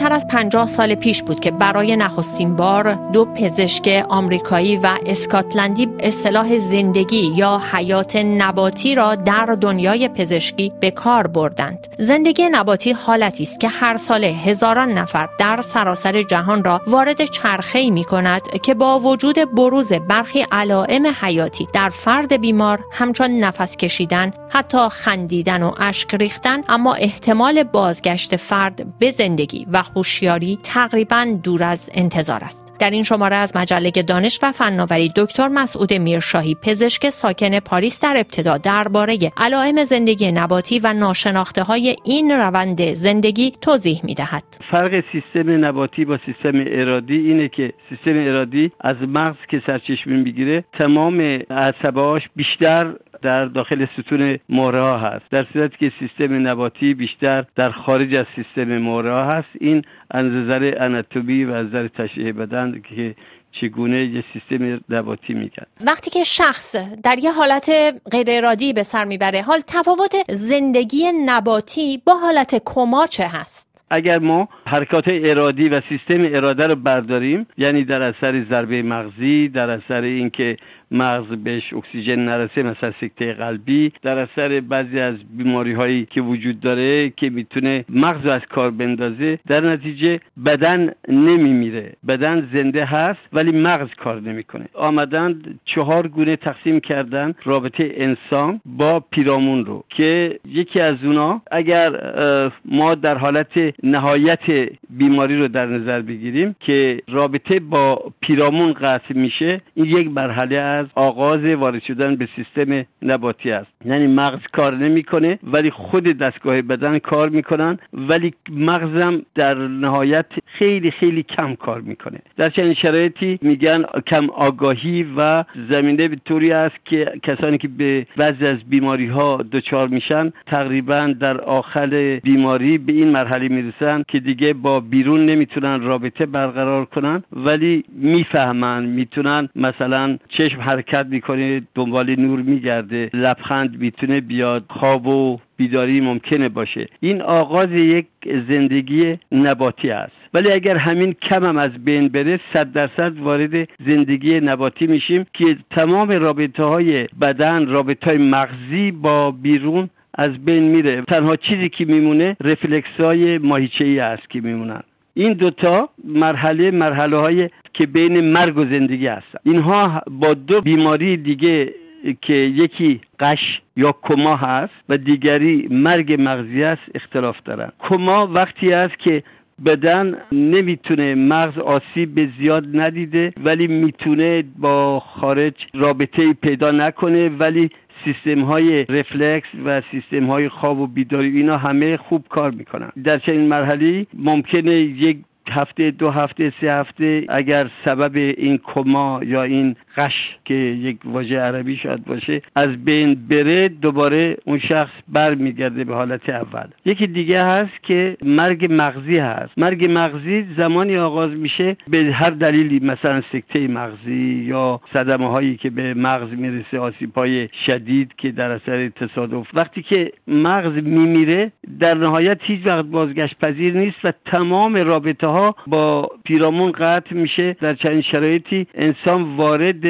کمتر از 50 سال پیش بود که برای نخستین بار دو پزشک آمریکایی و اسکاتلندی اصطلاح زندگی یا حیات نباتی را در دنیای پزشکی به کار بردند. زندگی نباتی حالتی است که هر سال هزاران نفر در سراسر جهان را وارد چرخه می کند که با وجود بروز برخی علائم حیاتی در فرد بیمار همچون نفس کشیدن حتی خندیدن و اشک ریختن اما احتمال بازگشت فرد به زندگی و هوشیاری تقریبا دور از انتظار است در این شماره از مجله دانش و فناوری دکتر مسعود میرشاهی پزشک ساکن پاریس در ابتدا درباره علائم زندگی نباتی و ناشناخته های این روند زندگی توضیح می دهد. فرق سیستم نباتی با سیستم ارادی اینه که سیستم ارادی از مغز که سرچشمه می‌گیره تمام عصبهاش بیشتر در داخل ستون مهره ها هست. در صورتی که سیستم نباتی بیشتر در خارج از سیستم مهره ها هست. این از نظر اناتومی و از تشریح بدن که چگونه یه سیستم نباتی میگن وقتی که شخص در یه حالت غیر ارادی به سر می‌بره حال تفاوت زندگی نباتی با حالت کما چه هست؟ اگر ما حرکات ارادی و سیستم اراده رو برداریم یعنی در اثر ضربه مغزی در اثر اینکه مغز بهش اکسیژن نرسه مثلا سکته قلبی در اثر بعضی از بیماری هایی که وجود داره که می‌تونه مغز از کار بندازه در نتیجه بدن نمیمیره. بدن زنده هست ولی مغز کار نمی‌کنه. آمدن چهار گونه تقسیم کردن رابطه انسان با پیرامون رو که یکی از اونا اگر ما در حالت نهایت بیماری رو در نظر بگیریم که رابطه با پیرامون قطع میشه. این یک مرحله از آغاز وارد شدن به سیستم نباتی است. یعنی مغز کار نمی‌کنه ولی خود دستگاه بدن کار می‌کنن ولی مغزم در نهایت خیلی خیلی کم کار می‌کنه. در چنین شرایطی میگن کم آگاهی و زمینه به طوری است که کسانی که به بعضی از بیماری ها دچار میشن تقریبا در آخر بیماری به این مرحله می‌رسن. که دیگه با بیرون نمی‌تونن رابطه برقرار کنن ولی می‌فهمن می‌تونن مثلا چشم حرکت می‌کنه دنبال نور میگرده لبخند می‌تونه بیاد خواب و بیداری ممکنه باشه. این آغاز یک زندگی نباتی است. ولی اگر همین کم هم از بین بره صد درصد وارد زندگی نباتی میشیم که تمام رابطه های بدن رابطه های مغزی با بیرون از بین میره. تنها چیزی که میمونه رفلکس های ماهیچه ای است که میمونن. این دوتا مرحله مرحله های که بین مرگ و زندگی هستن. اینها با دو بیماری دیگه که یکی قش یا کما هست و دیگری مرگ مغزی است اختلاف دارن. کما وقتی است که بدن نمی‌تونه مغز آسیب به زیاد ندیده ولی می‌تونه با خارج رابطه پیدا نکنه ولی سیستم های رفلکس و سیستم های خواب و بیداری اینا همه خوب کار می‌کنن. در چنین مرحله ممکنه یک هفته دو هفته سه هفته اگر سبب این کما یا این قش که یک واژه عربی شاید باشه از بین بره دوباره اون شخص برمیگرده به حالت اول. یکی دیگه هست که مرگ مغزی هست. مرگ مغزی زمانی آغاز میشه به هر دلیلی مثلا سکته مغزی یا صدمه هایی که به مغز می‌رسه آسیب های شدید که در اثر تصادف. وقتی که مغز میمیره در نهایت هیچ وقت بازگشت پذیر نیست و تمام رابطه ها با پیرامون قطع میشه. در چنین شرایطی انسان وارد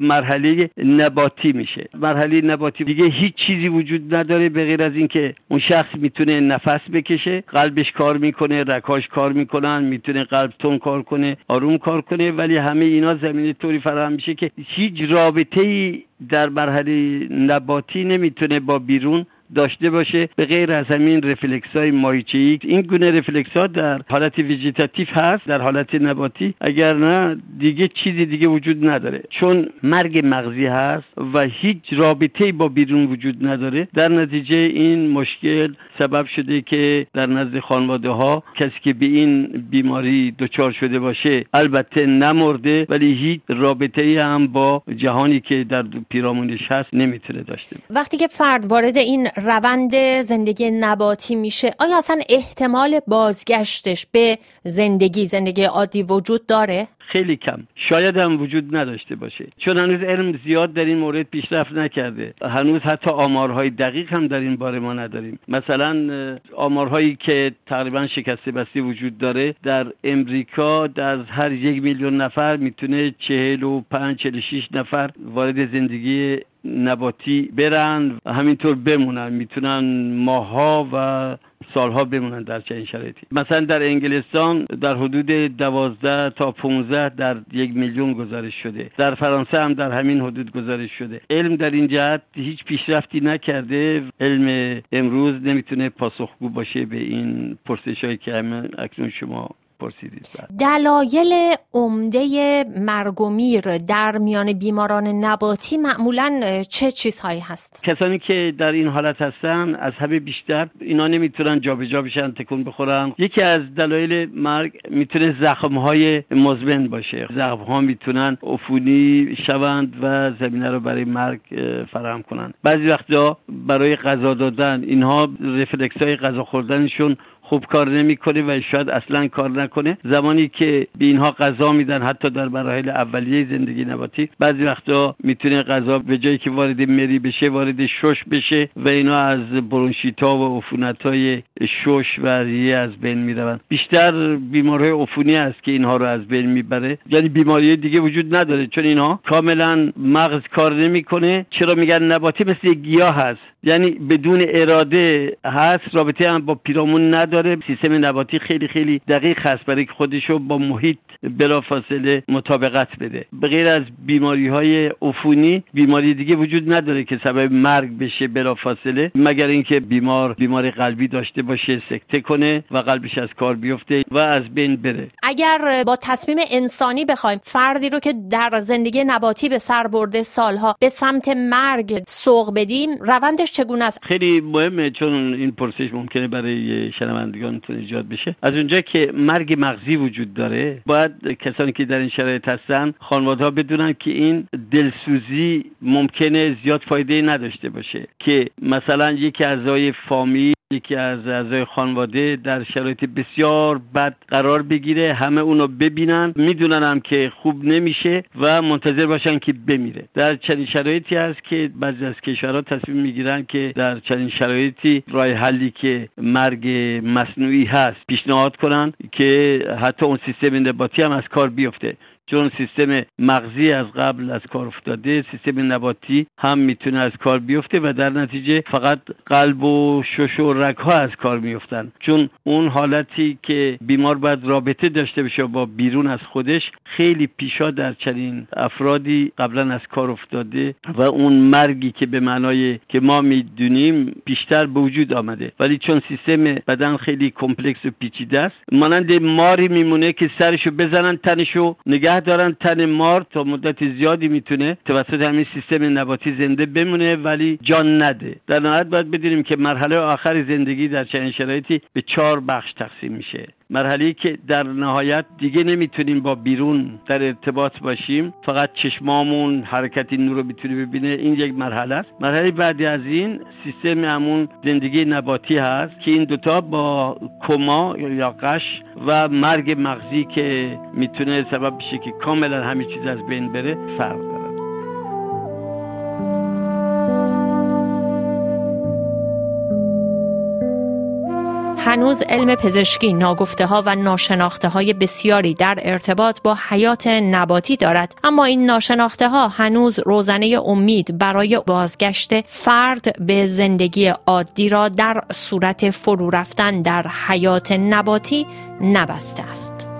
مرحله نباتی میشه. مرحله نباتی دیگه هیچ چیزی وجود نداره به غیر از اینکه اون شخص می‌تونه نفس بکشه قلبش کار می‌کنه رکاش کار می‌کنن می‌تونه قلب تون کار کنه آروم کار کنه ولی همه اینا زمینه طوری فراهم میشه که هیچ رابطه ای در مرحله نباتی نمی‌تونه با بیرون داشته باشه به غیر از همین رفلکس های مایچه این گونه رفلکس ها در حالت ویژیتاتیو هست در حالت نباتی. اگر نه دیگه چیزی دیگه وجود نداره. چون مرگ مغزی هست و هیچ رابطه با بیرون وجود نداره در نتیجه این مشکل سبب شده که در نزد خانواده ها کسی که به این بیماری دچار شده باشه البته نمرده ولی هیچ رابطه هم با جهانی که در پیرامونش هست نمی‌تونه داشته وقتی که فرد وارد این روند زندگی نباتی میشه. آیا اصلا احتمال بازگشتش به زندگی زندگی عادی وجود داره؟ خیلی کم. شاید هم وجود نداشته باشه. چون هنوز علم زیاد در این مورد پیشرفت نکرده. هنوز حتی آمارهای دقیق هم در این باره ما نداریم. مثلا آمارهایی که تقریبا شکسته بسته وجود داره در امریکا در هر یک میلیون نفر می‌تونه چهل و پنج چهل شیش نفر وارد زندگی نباتی برن و همینطور بمونن. می‌تونن ماها و سالها بمونن در چنین شرایطی. مثلا در انگلستان در حدود دوازده تا 15 در یک میلیون گزارش شده. در فرانسه هم در همین حدود گزارش شده. علم در این جهت هیچ پیشرفتی نکرده. علم امروز نمی‌تونه پاسخگو باشه به این پرسش هایی که اکنون شما پرسیدید. دلایل عمده مرگ و میر در میان بیماران نباتی معمولا چه چیزهایی هست؟ کسانی که در این حالت هستن از همه بیشتر اینا نمی‌تونن جابجا بشن تکون بخورن. یکی از دلایل مرگ می‌تونه زخم های مزمن باشه. زخم ها می‌تونن عفونی شوند و زمینه رو برای مرگ فراهم کنن. بعضی وقتا برای غذا دادن اینها رفلکس های غذا خوردنشون خوب کار نمی‌کنه و شاید اصلا کار نکنه. زمانی که به اینها غذا میدن حتی در مراحل اولیه زندگی نباتی بعضی وقتا می‌تونه غذا به جایی که وارد مری بشه وارد شش بشه و اینا از برونشیتا و عفونت های شش و ریه از بین می‌روند. بیشتر بیماری عفونی است که اینها رو از بین می‌بره. یعنی بیماری دیگه وجود نداره چون اینها کاملا مغز کار نمی‌کنه. چرا میگن نباتی؟ مثل گیاه هست. یعنی بدون اراده هست. رابطه هم با پیرامون نداره. سیستم نباتی خیلی خیلی دقیق هست برای که خودشو با محیط بلافاصله مطابقت بده. به غیر از بیماری های عفونی بیماری دیگه وجود نداره که سبب مرگ بشه بلافاصله مگر اینکه بیمار بیماری قلبی داشته باشه سکته کنه و قلبش از کار بیفته و از بین بره. اگر با تصمیم انسانی بخوایم فردی رو که در زندگی نباتی به سر برده سالها به سمت مرگ سوق بدیم روندش چگونه است؟ خیلی مهمه چون این پرسش ممکنه برای شنوندگان ایجاد بشه. از اونجا که مرگ مغزی وجود داره باید کسانی که در این شرایط هستن خانواده ها بدونن که این دلسوزی ممکنه زیاد فایده نداشته باشه. که مثلا یکی اعضای فامیل یکی از اعضای خانواده در شرایط بسیار بد قرار بگیره همه اونو ببینن می‌دونن هم که خوب نمیشه و منتظر باشن که بمیره. در چنین شرایطی هست که بعضی از کشورها تصمیم می‌گیرن که در چنین شرایطی راه حلی که مرگ مصنوعی هست پیشنهاد کنن که حتی اون سیستم نباتی هم از کار بیفته. چون سیستم مغزی از قبل از کار افتاده سیستم نباتی هم می‌تونه از کار بیفته و در نتیجه فقط قلب و شش و رگ از کار میفتن چون اون حالتی که بیمار باید رابطه داشته باشه با بیرون از خودش خیلی پیشا در چنین افرادی قبلا از کار افتاده و اون مرگی که به معنای که ما می‌دونیم بیشتر به وجود آمده. ولی چون سیستم بدن خیلی کمپلکس و پیچیده است مانند ماری میمونه که سرشو بزنن تنشو نگه نگه دارن تن مار تا مدت زیادی می‌تونه توسط همین سیستم نباتی زنده بمونه ولی جان نده. در نهایت باید بدونیم که مرحله آخر زندگی در چنین شرایطی به چهار بخش تقسیم میشه. مرحله که در نهایت دیگه نمی‌تونیم با بیرون در ارتباط باشیم فقط چشمامون حرکت نور رو می‌تونه ببینه این یک مرحله است. مرحله بعدی از این سیستم همون زندگی نباتی هست که این دوتا با کما یا قش و مرگ مغزی که می‌تونه سبب بشه که کاملا همه چیز از بین بره فرق هنوز علم پزشکی ناگفته ها و ناشناخته های بسیاری در ارتباط با حیات نباتی دارد. اما این ناشناخته ها هنوز روزنه امید برای بازگشت فرد به زندگی عادی را در صورت فرو رفتن در حیات نباتی نبسته است.